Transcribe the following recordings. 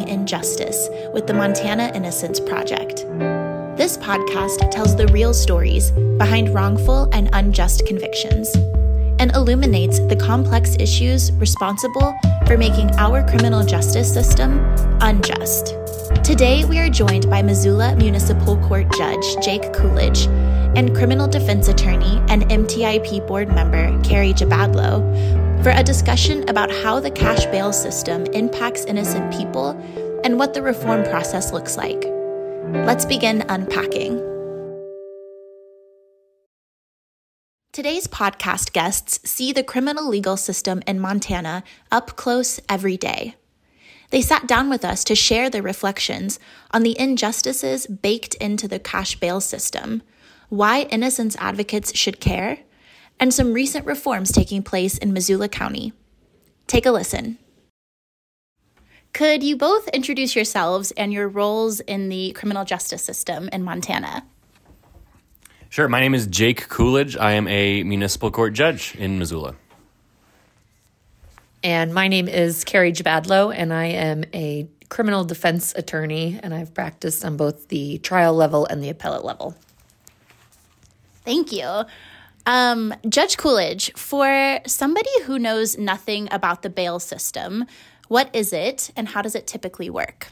Injustice with the Montana Innocence Project. This podcast tells the real stories behind wrongful and unjust convictions and illuminates the complex issues responsible for making our criminal justice system unjust. Today, we are joined by Missoula Municipal Court Judge Jake Coolidge and criminal defense attorney and MTIP board member Carrie Gibadlo for a discussion about how the cash bail system impacts innocent people and what the reform process looks like. Let's begin unpacking. Today's podcast guests see the criminal legal system in Montana up close every day. They sat down with us to share their reflections on the injustices baked into the cash bail system, why innocence advocates should care, and some recent reforms taking place in Missoula County. Take a listen. Could you both introduce yourselves and your roles in the criminal justice system in Montana? Sure. My name is Jake Coolidge. I am a municipal court judge in Missoula. And my name is Carrie Gibadlo, and I am a criminal defense attorney, and I've practiced on both the trial level and the appellate level. Thank you. Um, Judge Coolidge, for somebody who knows nothing about the bail system, what is it and how does it typically work?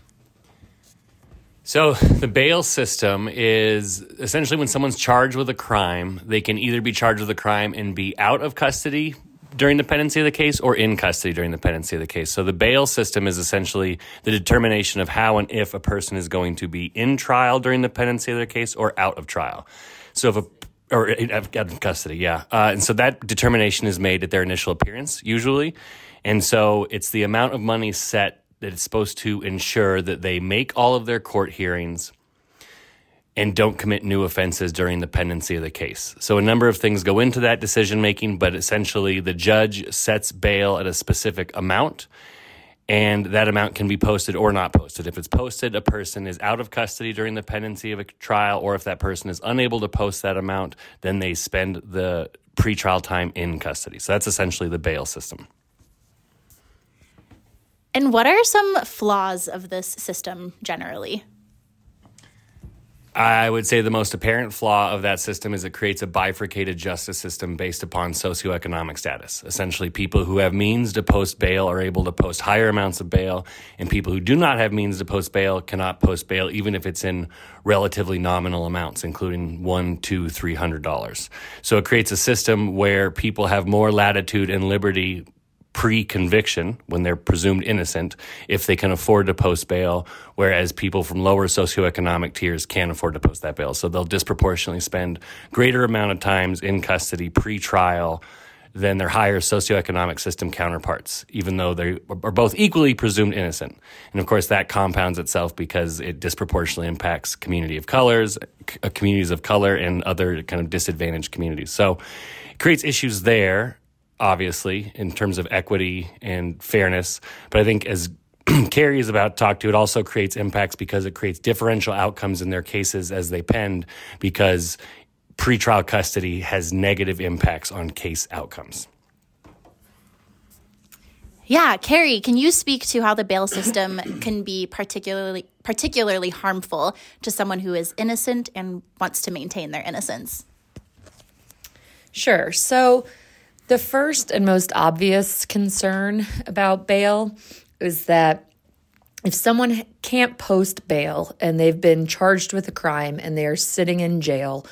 So, the bail system is essentially when someone's charged with a crime, they can either be charged with a crime and be out of custody during the pendency of the case or in custody during the pendency of the case. So the bail system is essentially the determination of how and if a person is going to be in trial during the pendency of their case or out of trial. So if a or of custody, yeah. Uh, and so that determination is made at their initial appearance, usually. And so it's the amount of money set that it's supposed to ensure that they make all of their court hearings and don't commit new offenses during the pendency of the case. So a number of things go into that decision making, but essentially the judge sets bail at a specific amount and that amount can be posted or not posted. If it's posted, a person is out of custody during the pendency of a trial, or if that person is unable to post that amount, then they spend the pretrial time in custody. So that's essentially the bail system. And what are some flaws of this system generally? I would say the most apparent flaw of that system is it creates a bifurcated justice system based upon socioeconomic status. Essentially, people who have means to post bail are able to post higher amounts of bail, and people who do not have means to post bail cannot post bail, even if it's in relatively nominal amounts, including one, two, three hundred dollars. So it creates a system where people have more latitude and liberty pre conviction when they're presumed innocent if they can afford to post bail, whereas people from lower socioeconomic tiers can't afford to post that bail. So they'll disproportionately spend greater amount of times in custody pre trial than their higher socioeconomic system counterparts, even though they are both equally presumed innocent. And of course, that compounds itself because it disproportionately impacts community of colors, c- uh, communities of color, and other kind of disadvantaged communities. So it creates issues there obviously, in terms of equity and fairness. But I think as Carrie is about to talk to, it also creates impacts because it creates differential outcomes in their cases as they pend because pretrial custody has negative impacts on case outcomes. Yeah, Carrie, can you speak to how the bail system can be particularly particularly harmful to someone who is innocent and wants to maintain their innocence? Sure. So the first and most obvious concern about bail is that if someone can't post bail and they've been charged with a crime and they are sitting in jail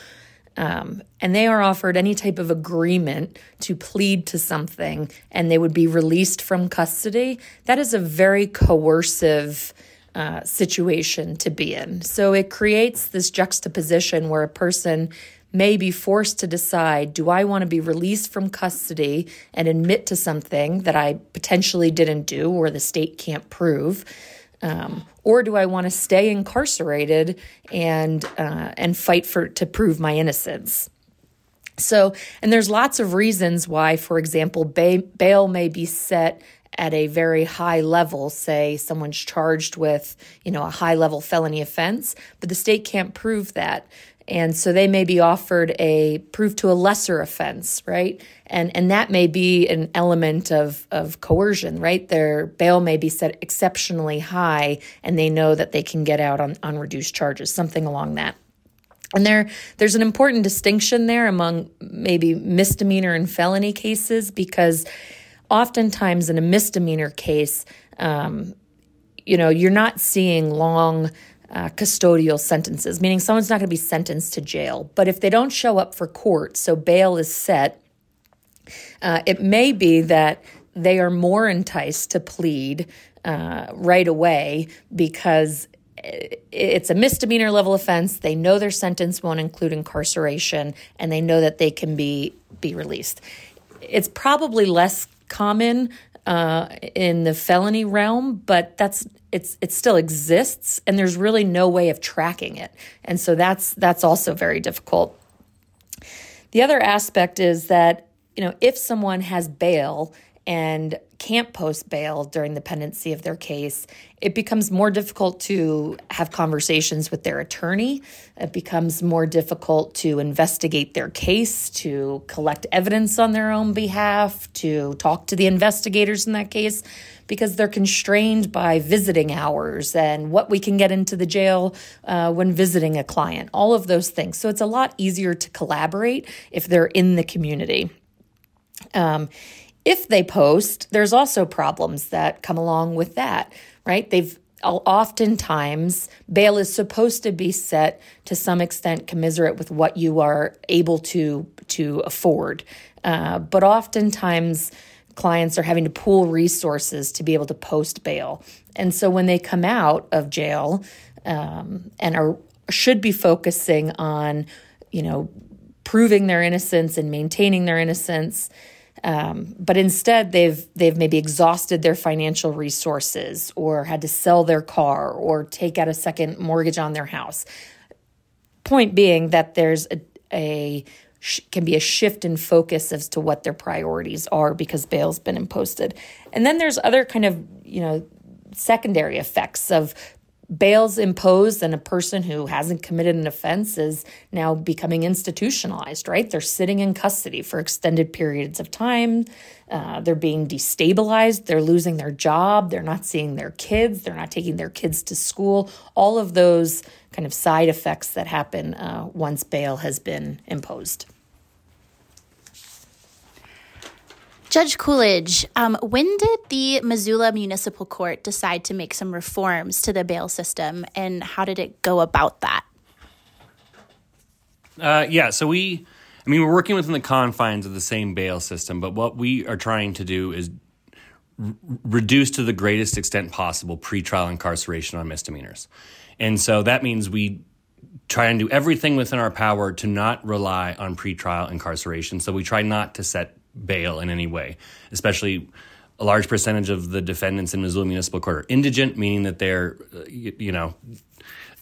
um, and they are offered any type of agreement to plead to something and they would be released from custody, that is a very coercive uh, situation to be in. So it creates this juxtaposition where a person may be forced to decide do I want to be released from custody and admit to something that I potentially didn't do or the state can't prove? Um, or do I want to stay incarcerated and uh, and fight for to prove my innocence? So, and there's lots of reasons why, for example, bail may be set at a very high level, say someone's charged with, you know, a high level felony offense, but the state can't prove that And so they may be offered a proof to a lesser offense, right? And and that may be an element of of coercion, right? Their bail may be set exceptionally high and they know that they can get out on, on reduced charges, something along that. And there, there's an important distinction there among maybe misdemeanor and felony cases because oftentimes in a misdemeanor case, um, you know, you're not seeing long uh, custodial sentences, meaning someone's not going to be sentenced to jail. But if they don't show up for court, so bail is set, uh, it may be that they are more enticed to plead uh, right away because it's a misdemeanor level offense. They know their sentence won't include incarceration, and they know that they can be be released. It's probably less common uh, in the felony realm, but that's it's it still exists, and there's really no way of tracking it, and so that's that's also very difficult. The other aspect is that you know if someone has bail and can't post bail during the pendency of their case, it becomes more difficult to have conversations with their attorney. It becomes more difficult to investigate their case, to collect evidence on their own behalf, to talk to the investigators in that case, because they're constrained by visiting hours and what we can get into the jail uh, when visiting a client, all of those things. So it's a lot easier to collaborate if they're in the community. Um, if they post, there's also problems that come along with that, right? They've oftentimes bail is supposed to be set to some extent commiserate with what you are able to to afford, uh, but oftentimes clients are having to pool resources to be able to post bail, and so when they come out of jail um, and are should be focusing on, you know, proving their innocence and maintaining their innocence um, but instead, they've they've maybe exhausted their financial resources, or had to sell their car, or take out a second mortgage on their house. Point being that there's a, a can be a shift in focus as to what their priorities are because bail's been imposed. And then there's other kind of you know secondary effects of bails imposed and a person who hasn't committed an offense is now becoming institutionalized, right? They're sitting in custody for extended periods of time. Uh, they're being destabilized. They're losing their job. They're not seeing their kids. They're not taking their kids to school. All of those kind of side effects that happen uh, once bail has been imposed. Judge Coolidge, um, when did the Missoula Municipal Court decide to make some reforms to the bail system, and how did it go about that? Uh, yeah, so we, I mean, we're working within the confines of the same bail system, but what we are trying to do is r- reduce to the greatest extent possible pretrial incarceration on misdemeanors. And so that means we try and do everything within our power to not rely on pretrial incarceration. So we try not to set bail in any way, especially a large percentage of the defendants in Missoula Municipal Court are indigent, meaning that they're, uh, you know,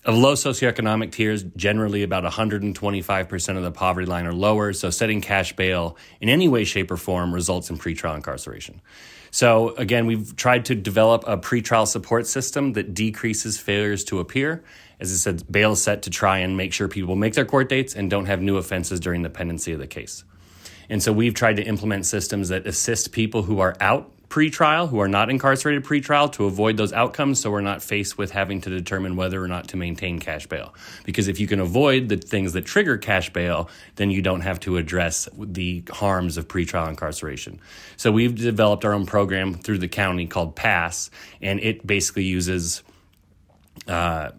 of low socioeconomic tiers, generally about 125% of the poverty line or lower. So setting cash bail in any way, shape, or form results in pretrial incarceration. So again, we've tried to develop a pretrial support system that decreases failures to appear. As I said, bail is set to try and make sure people make their court dates and don't have new offenses during the pendency of the case. And so we've tried to implement systems that assist people who are out pre-trial, who are not incarcerated pre-trial, to avoid those outcomes so we're not faced with having to determine whether or not to maintain cash bail. Because if you can avoid the things that trigger cash bail, then you don't have to address the harms of pre-trial incarceration. So we've developed our own program through the county called PASS, and it basically uses uh,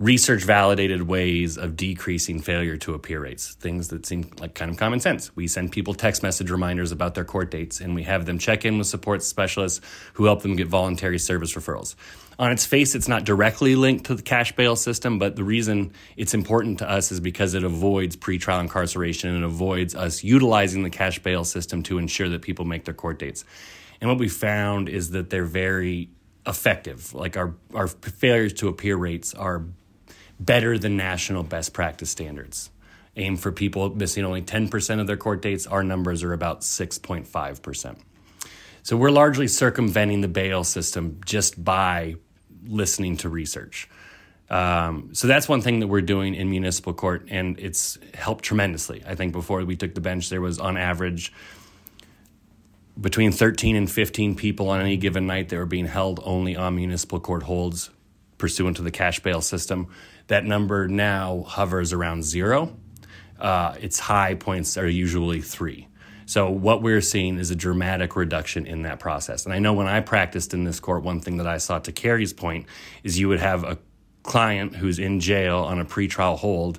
research validated ways of decreasing failure to appear rates, things that seem like kind of common sense. We send people text message reminders about their court dates, and we have them check in with support specialists who help them get voluntary service referrals. On its face, it's not directly linked to the cash bail system, but the reason it's important to us is because it avoids pretrial incarceration and avoids us utilizing the cash bail system to ensure that people make their court dates. And what we found is that they're very effective. Like our, our failures to appear rates are better than national best practice standards. Aim for people missing only 10% of their court dates. Our numbers are about 6.5%. So we're largely circumventing the bail system just by listening to research. Um, so that's one thing that we're doing in municipal court, and it's helped tremendously. I think before we took the bench, there was on average between 13 and 15 people on any given night that were being held only on municipal court holds pursuant to the cash bail system. That number now hovers around zero. Uh, its high points are usually three. So what we're seeing is a dramatic reduction in that process. And I know when I practiced in this court, one thing that I saw to Carrie's point is you would have a client who's in jail on a pretrial hold,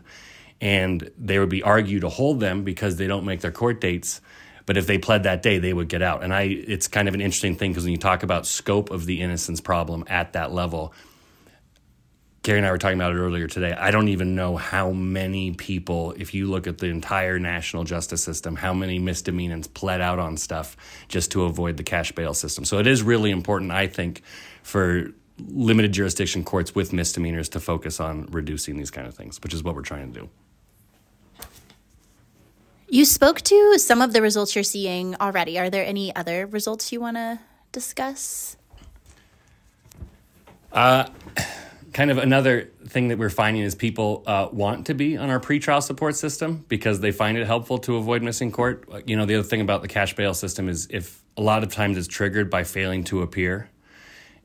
and they would be argued to hold them because they don't make their court dates. But if they pled that day, they would get out. And I, it's kind of an interesting thing because when you talk about scope of the innocence problem at that level, Gary and I were talking about it earlier today. I don't even know how many people, if you look at the entire national justice system, how many misdemeanors pled out on stuff just to avoid the cash bail system. So it is really important, I think, for limited jurisdiction courts with misdemeanors to focus on reducing these kind of things, which is what we're trying to do. You spoke to some of the results you're seeing already. Are there any other results you want to discuss? Uh, kind of another thing that we're finding is people uh, want to be on our pretrial support system because they find it helpful to avoid missing court. You know, the other thing about the cash bail system is if a lot of times it's triggered by failing to appear.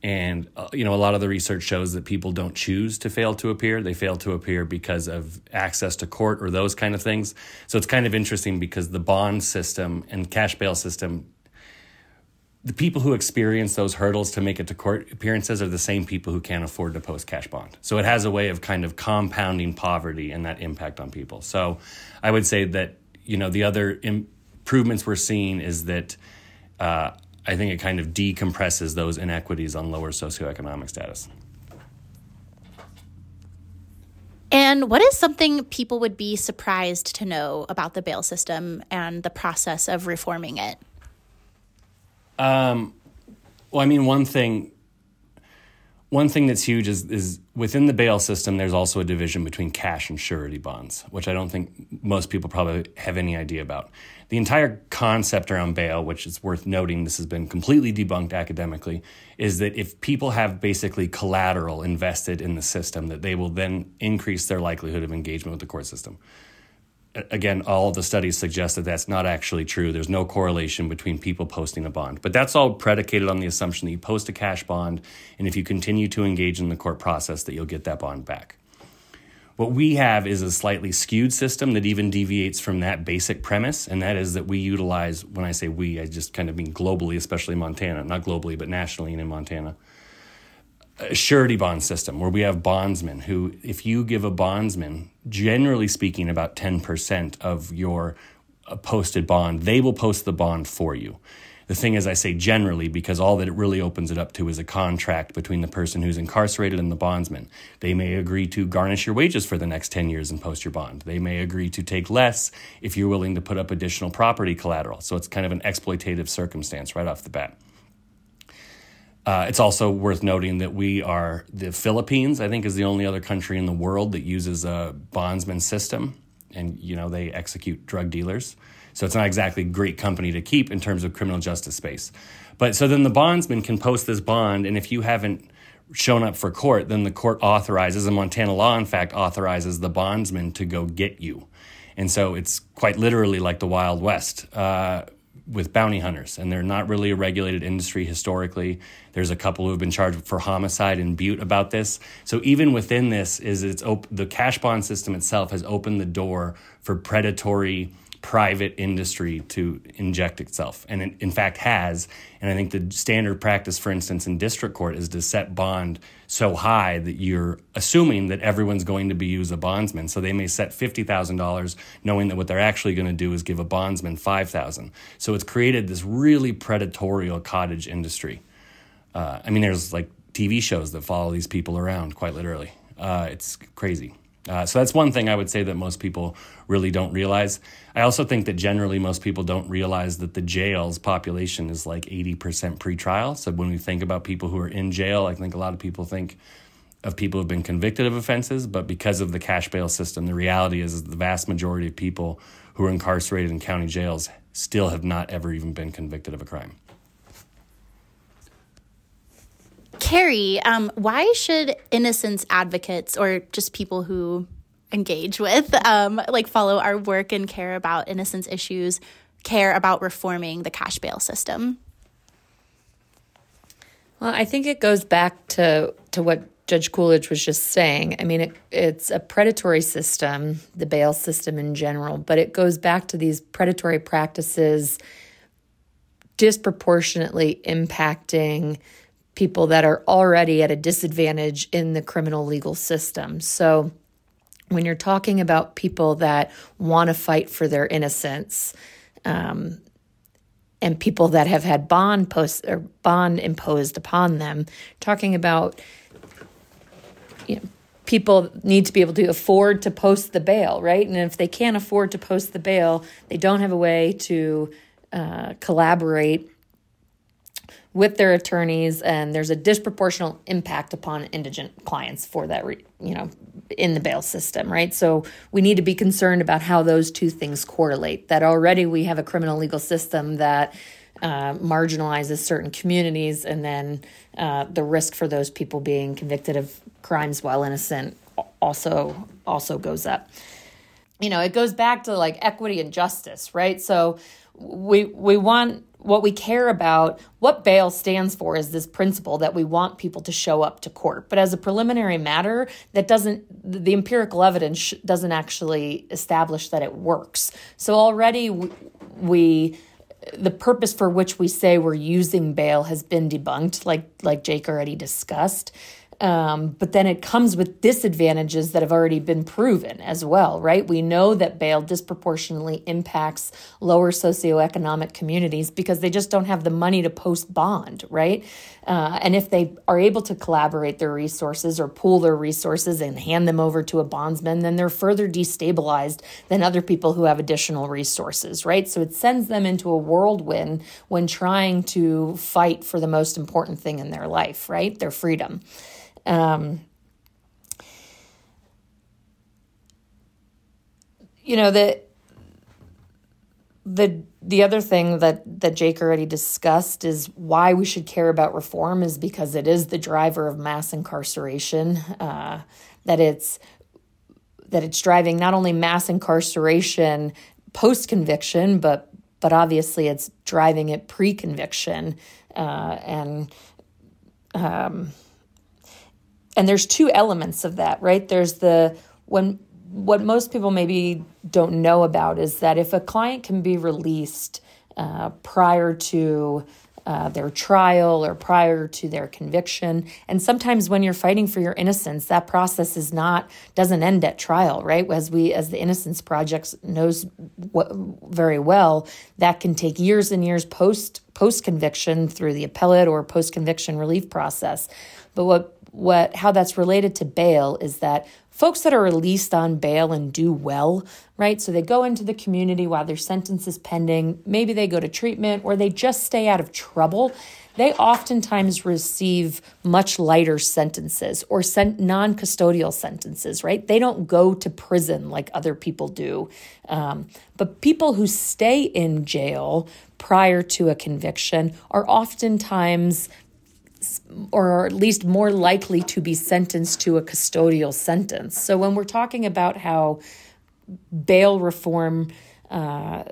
And, uh, you know, a lot of the research shows that people don't choose to fail to appear. They fail to appear because of access to court or those kind of things. So it's kind of interesting because the bond system and cash bail system the people who experience those hurdles to make it to court appearances are the same people who can't afford to post cash bond. So it has a way of kind of compounding poverty and that impact on people. So I would say that you know the other improvements we're seeing is that uh, I think it kind of decompresses those inequities on lower socioeconomic status. And what is something people would be surprised to know about the bail system and the process of reforming it? Um, well, I mean, one thing, one thing that's huge is is within the bail system. There's also a division between cash and surety bonds, which I don't think most people probably have any idea about. The entire concept around bail, which is worth noting, this has been completely debunked academically, is that if people have basically collateral invested in the system, that they will then increase their likelihood of engagement with the court system again, all the studies suggest that that's not actually true. There's no correlation between people posting a bond. But that's all predicated on the assumption that you post a cash bond, and if you continue to engage in the court process, that you'll get that bond back. What we have is a slightly skewed system that even deviates from that basic premise, and that is that we utilize, when I say we, I just kind of mean globally, especially Montana, not globally, but nationally and in Montana a surety bond system where we have bondsmen who, if you give a bondsman, generally speaking, about 10% of your uh, posted bond, they will post the bond for you. The thing is, I say generally because all that it really opens it up to is a contract between the person who's incarcerated and the bondsman. They may agree to garnish your wages for the next 10 years and post your bond. They may agree to take less if you're willing to put up additional property collateral. So it's kind of an exploitative circumstance right off the bat. Uh, it's also worth noting that we are the Philippines. I think is the only other country in the world that uses a bondsman system, and you know they execute drug dealers. So it's not exactly great company to keep in terms of criminal justice space. But so then the bondsman can post this bond, and if you haven't shown up for court, then the court authorizes, and Montana law, in fact, authorizes the bondsman to go get you. And so it's quite literally like the Wild West. Uh, with bounty hunters, and they're not really a regulated industry historically. There's a couple who have been charged for homicide in Butte about this. So even within this, is it's op- the cash bond system itself has opened the door for predatory private industry to inject itself, and it, in fact has. And I think the standard practice, for instance, in district court, is to set bond so high that you're assuming that everyone's going to be use a bondsman. So they may set fifty thousand dollars, knowing that what they're actually going to do is give a bondsman five thousand. So it's created this really predatory cottage industry. Uh, I mean, there's like TV shows that follow these people around, quite literally. Uh, it's crazy. Uh, so that's one thing I would say that most people really don't realize. I also think that generally most people don't realize that the jail's population is like 80% pretrial. So when we think about people who are in jail, I think a lot of people think of people who've been convicted of offenses, but because of the cash bail system, the reality is, is the vast majority of people who are incarcerated in county jails still have not ever even been convicted of a crime. Carrie, um, why should innocence advocates or just people who engage with, um, like follow our work and care about innocence issues, care about reforming the cash bail system? Well, I think it goes back to to what Judge Coolidge was just saying. I mean, it, it's a predatory system, the bail system in general, but it goes back to these predatory practices disproportionately impacting people that are already at a disadvantage in the criminal legal system. So, when you're talking about people that want to fight for their innocence, um, and people that have had bond post or bond imposed upon them, talking about you know, people need to be able to afford to post the bail, right? And if they can't afford to post the bail, they don't have a way to uh, collaborate with their attorneys, and there's a disproportional impact upon indigent clients for that, re- you know, in the bail system, right? So we need to be concerned about how those two things correlate. That already we have a criminal legal system that uh, marginalizes certain communities, and then uh, the risk for those people being convicted of crimes while innocent also also goes up. You know, it goes back to like equity and justice, right? So we we want what we care about, what bail stands for is this principle that we want people to show up to court. But as a preliminary matter, that doesn't, the empirical evidence doesn't actually establish that it works. So already we, the purpose for which we say we're using bail has been debunked, like like Jake already discussed. Um, but then it comes with disadvantages that have already been proven as well, right? We know that bail disproportionately impacts lower socioeconomic communities because they just don't have the money to post bond, right? Uh, and if they are able to collaborate their resources or pool their resources and hand them over to a bondsman, then they're further destabilized than other people who have additional resources, right? So it sends them into a whirlwind when trying to fight for the most important thing in their life, right? Their freedom. Um, you know the the the other thing that that Jake already discussed is why we should care about reform is because it is the driver of mass incarceration. Uh, that it's that it's driving not only mass incarceration post conviction, but but obviously it's driving it pre conviction uh, and. Um, and there's two elements of that, right? There's the when what most people maybe don't know about is that if a client can be released uh, prior to uh, their trial or prior to their conviction and sometimes when you're fighting for your innocence that process is not doesn't end at trial right as we as the innocence project knows very well that can take years and years post post conviction through the appellate or post conviction relief process but what what how that's related to bail is that folks that are released on bail and do well, right? So they go into the community while their sentence is pending, maybe they go to treatment or they just stay out of trouble. They oftentimes receive much lighter sentences or sent non custodial sentences, right? They don't go to prison like other people do. Um, but people who stay in jail prior to a conviction are oftentimes or at least more likely to be sentenced to a custodial sentence. So when we're talking about how bail reform uh,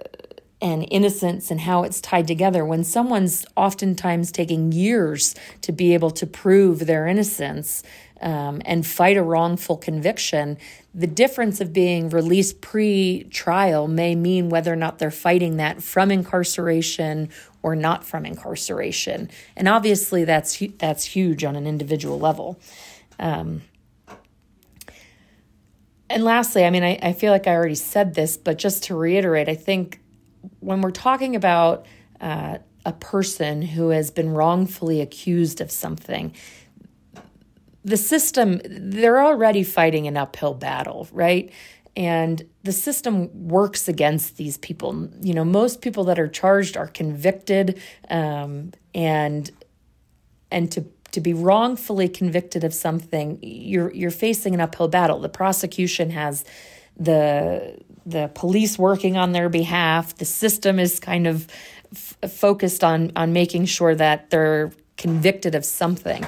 and innocence and how it's tied together, when someone's oftentimes taking years to be able to prove their innocence, um, and fight a wrongful conviction, the difference of being released pre trial may mean whether or not they're fighting that from incarceration or not from incarceration. And obviously, that's, that's huge on an individual level. Um, and lastly, I mean, I, I feel like I already said this, but just to reiterate, I think when we're talking about uh, a person who has been wrongfully accused of something, the system, they're already fighting an uphill battle, right? And the system works against these people. You know, most people that are charged are convicted, um, and and to to be wrongfully convicted of something, you're you're facing an uphill battle. The prosecution has the the police working on their behalf. The system is kind of f- focused on on making sure that they're convicted of something.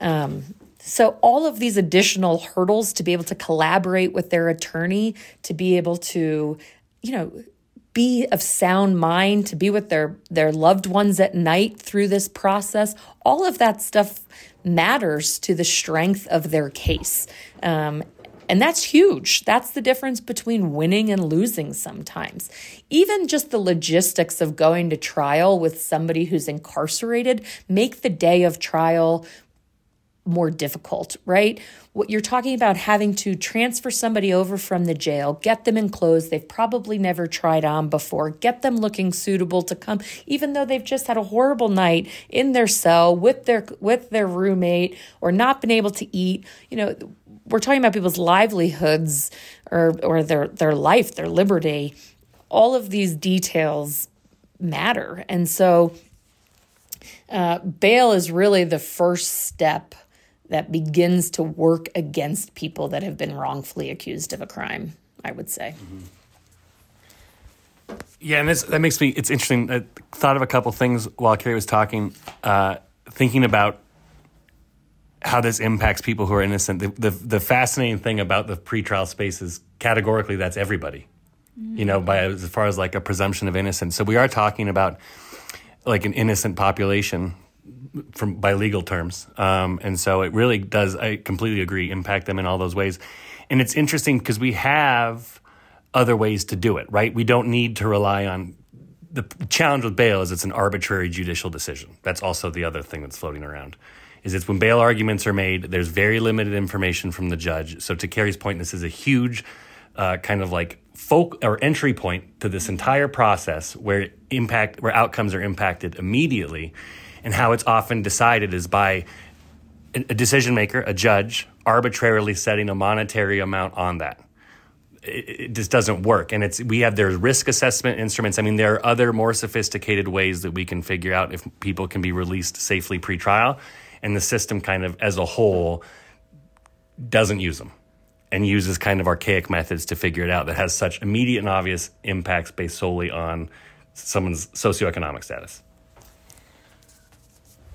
Um, so, all of these additional hurdles to be able to collaborate with their attorney, to be able to, you know, be of sound mind, to be with their, their loved ones at night through this process, all of that stuff matters to the strength of their case. Um, and that's huge. That's the difference between winning and losing sometimes. Even just the logistics of going to trial with somebody who's incarcerated make the day of trial more difficult, right? What you're talking about having to transfer somebody over from the jail, get them in clothes they've probably never tried on before, get them looking suitable to come even though they've just had a horrible night in their cell with their with their roommate or not been able to eat. You know, we're talking about people's livelihoods or or their their life, their liberty. All of these details matter. And so uh, bail is really the first step that begins to work against people that have been wrongfully accused of a crime, I would say. Mm-hmm. Yeah, and this, that makes me, it's interesting. I thought of a couple things while Carrie was talking, uh, thinking about how this impacts people who are innocent. The, the, the fascinating thing about the pretrial space is categorically that's everybody, you know, by as far as like a presumption of innocence. So we are talking about like an innocent population from by legal terms. Um, and so it really does, I completely agree, impact them in all those ways. And it's interesting because we have other ways to do it, right? We don't need to rely on the challenge with bail is it's an arbitrary judicial decision. That's also the other thing that's floating around. Is it's when bail arguments are made, there's very limited information from the judge. So to Carrie's point, this is a huge uh, kind of like folk or entry point to this entire process where impact where outcomes are impacted immediately and how it's often decided is by a decision maker, a judge, arbitrarily setting a monetary amount on that. It, just doesn't work, and it's we have there's risk assessment instruments. I mean, there are other more sophisticated ways that we can figure out if people can be released safely pre-trial, and the system kind of as a whole doesn't use them and uses kind of archaic methods to figure it out that has such immediate and obvious impacts based solely on someone's socioeconomic status.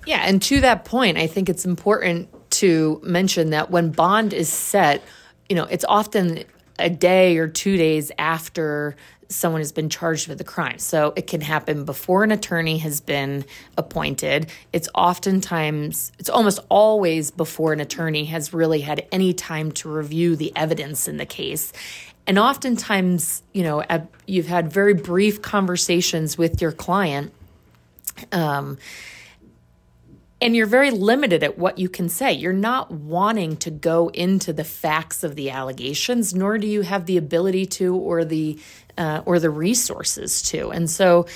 Yeah, and to that point, I think it's important to mention that when bond is set, you know, it's often a day or two days after someone has been charged with a crime. So it can happen before an attorney has been appointed. It's oftentimes, it's almost always before an attorney has really had any time to review the evidence in the case. And oftentimes, you know, you've had very brief conversations with your client. Um, and you're very limited at what you can say. You're not wanting to go into the facts of the allegations, nor do you have the ability to or the uh, or the resources to. And so,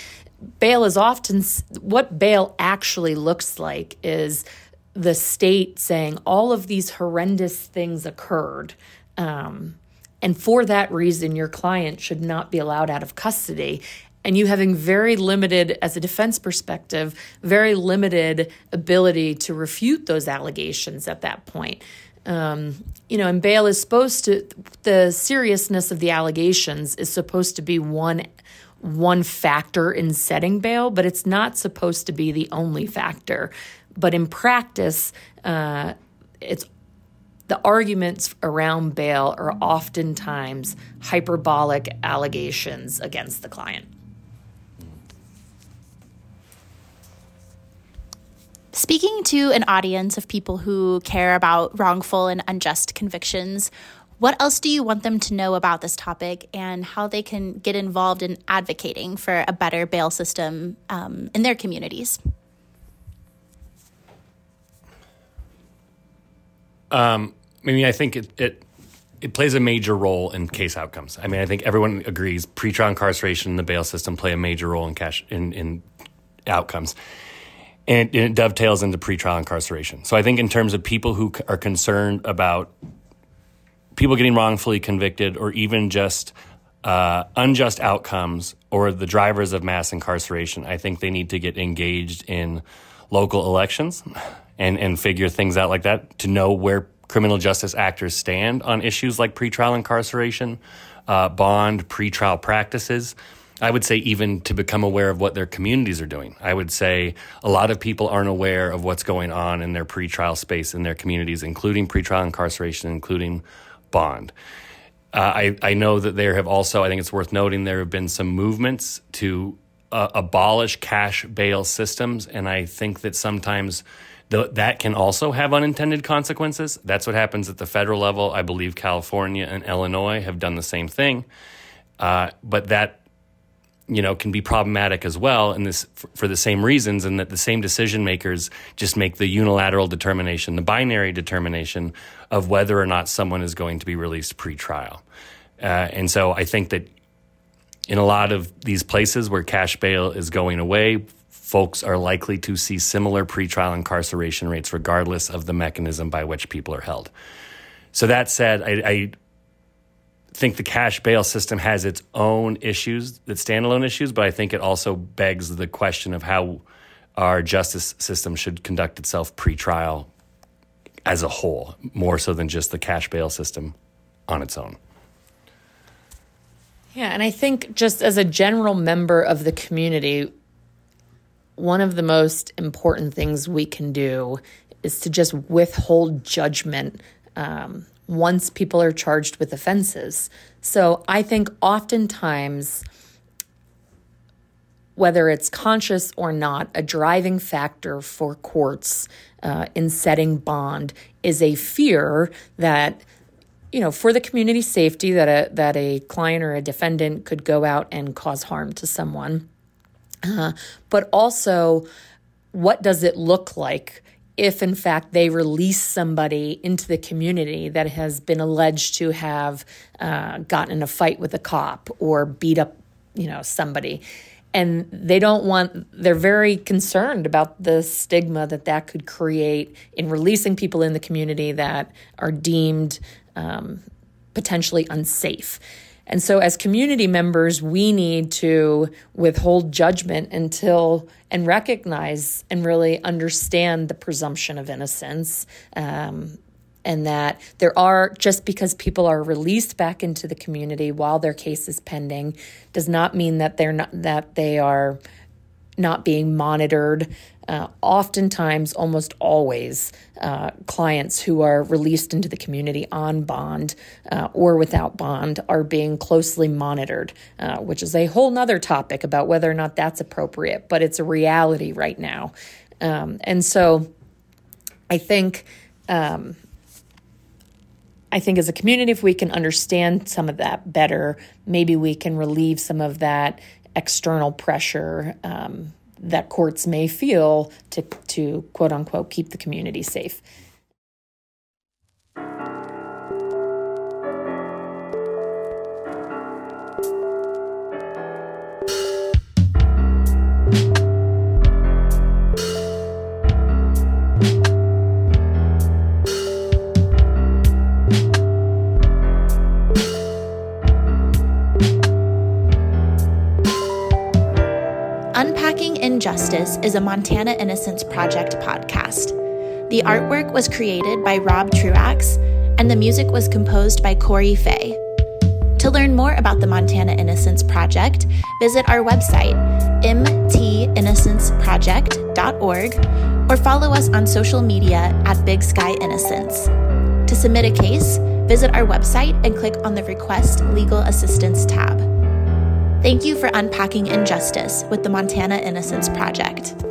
bail is often what bail actually looks like is the state saying all of these horrendous things occurred. Um, and for that reason, your client should not be allowed out of custody and you having very limited, as a defense perspective, very limited ability to refute those allegations at that point. Um, you know, and bail is supposed to, the seriousness of the allegations is supposed to be one one factor in setting bail, but it's not supposed to be the only factor. But in practice, uh, it's the arguments around bail are oftentimes hyperbolic allegations against the client. Speaking to an audience of people who care about wrongful and unjust convictions, what else do you want them to know about this topic and how they can get involved in advocating for a better bail system um, in their communities? Um, I mean, I think it, it it plays a major role in case outcomes. I mean, I think everyone agrees pretrial incarceration and the bail system play a major role in cash in, in outcomes and it, and it dovetails into pretrial incarceration. So I think in terms of people who are concerned about people getting wrongfully convicted or even just uh, unjust outcomes or the drivers of mass incarceration, I think they need to get engaged in local elections and, and figure things out like that to know where criminal justice actors stand on issues like pretrial incarceration, uh, bond, pretrial practices I would say even to become aware of what their communities are doing. I would say a lot of people aren't aware of what's going on in their pretrial space in their communities, including pretrial incarceration, including bond. Uh, I, I know that there have also, I think it's worth noting, there have been some movements to uh, abolish cash bail systems. And I think that sometimes the, that can also have unintended consequences. That's what happens at the federal level. I believe California and Illinois have done the same thing. Uh, but that you know can be problematic as well and this for, the same reasons and that the same decision makers just make the unilateral determination the binary determination of whether or not someone is going to be released pre-trial. Uh, and so i think that in a lot of these places where cash bail is going away folks are likely to see similar pretrial incarceration rates regardless of the mechanism by which people are held. So that said I, I think the cash bail system has its own issues, its standalone issues, but I think it also begs the question of how our justice system should conduct itself pre-trial as a whole, more so than just the cash bail system on its own. Yeah, and I think just as a general member of the community, one of the most important things we can do is to just withhold judgment um, once people are charged with offenses. So I think oftentimes, whether it's conscious or not, a driving factor for courts uh, in setting bond is a fear that you know for the community safety that a that a client or a defendant could go out and cause harm to someone uh, but also what does it look like if in fact they release somebody into the community that has been alleged to have uh, gotten in a fight with a cop or beat up you know somebody. And they don't want they're very concerned about the stigma that that could create in releasing people in the community that are deemed um, potentially unsafe and so, as community members, we need to withhold judgment until and recognize and really understand the presumption of innocence. Um, and that there are, just because people are released back into the community while their case is pending, does not mean that they're not, that they are not being monitored uh, oftentimes, almost always, uh, clients who are released into the community on bond uh, or without bond are being closely monitored, uh, which is a whole nother topic about whether or not that's appropriate, but it's a reality right now. Um, and so I think. Um, I think as a community, if we can understand some of that better, maybe we can relieve some of that external pressure um, that courts may feel to, to quote unquote keep the community safe. Justice is a Montana Innocence Project podcast. The artwork was created by Rob Truax, and the music was composed by Corey Fay. To learn more about the Montana Innocence Project, visit our website, mtinnocenceproject.org, or follow us on social media at Big Sky Innocence. To submit a case, visit our website and click on the Request Legal Assistance tab. Thank you for unpacking injustice with the Montana Innocence Project.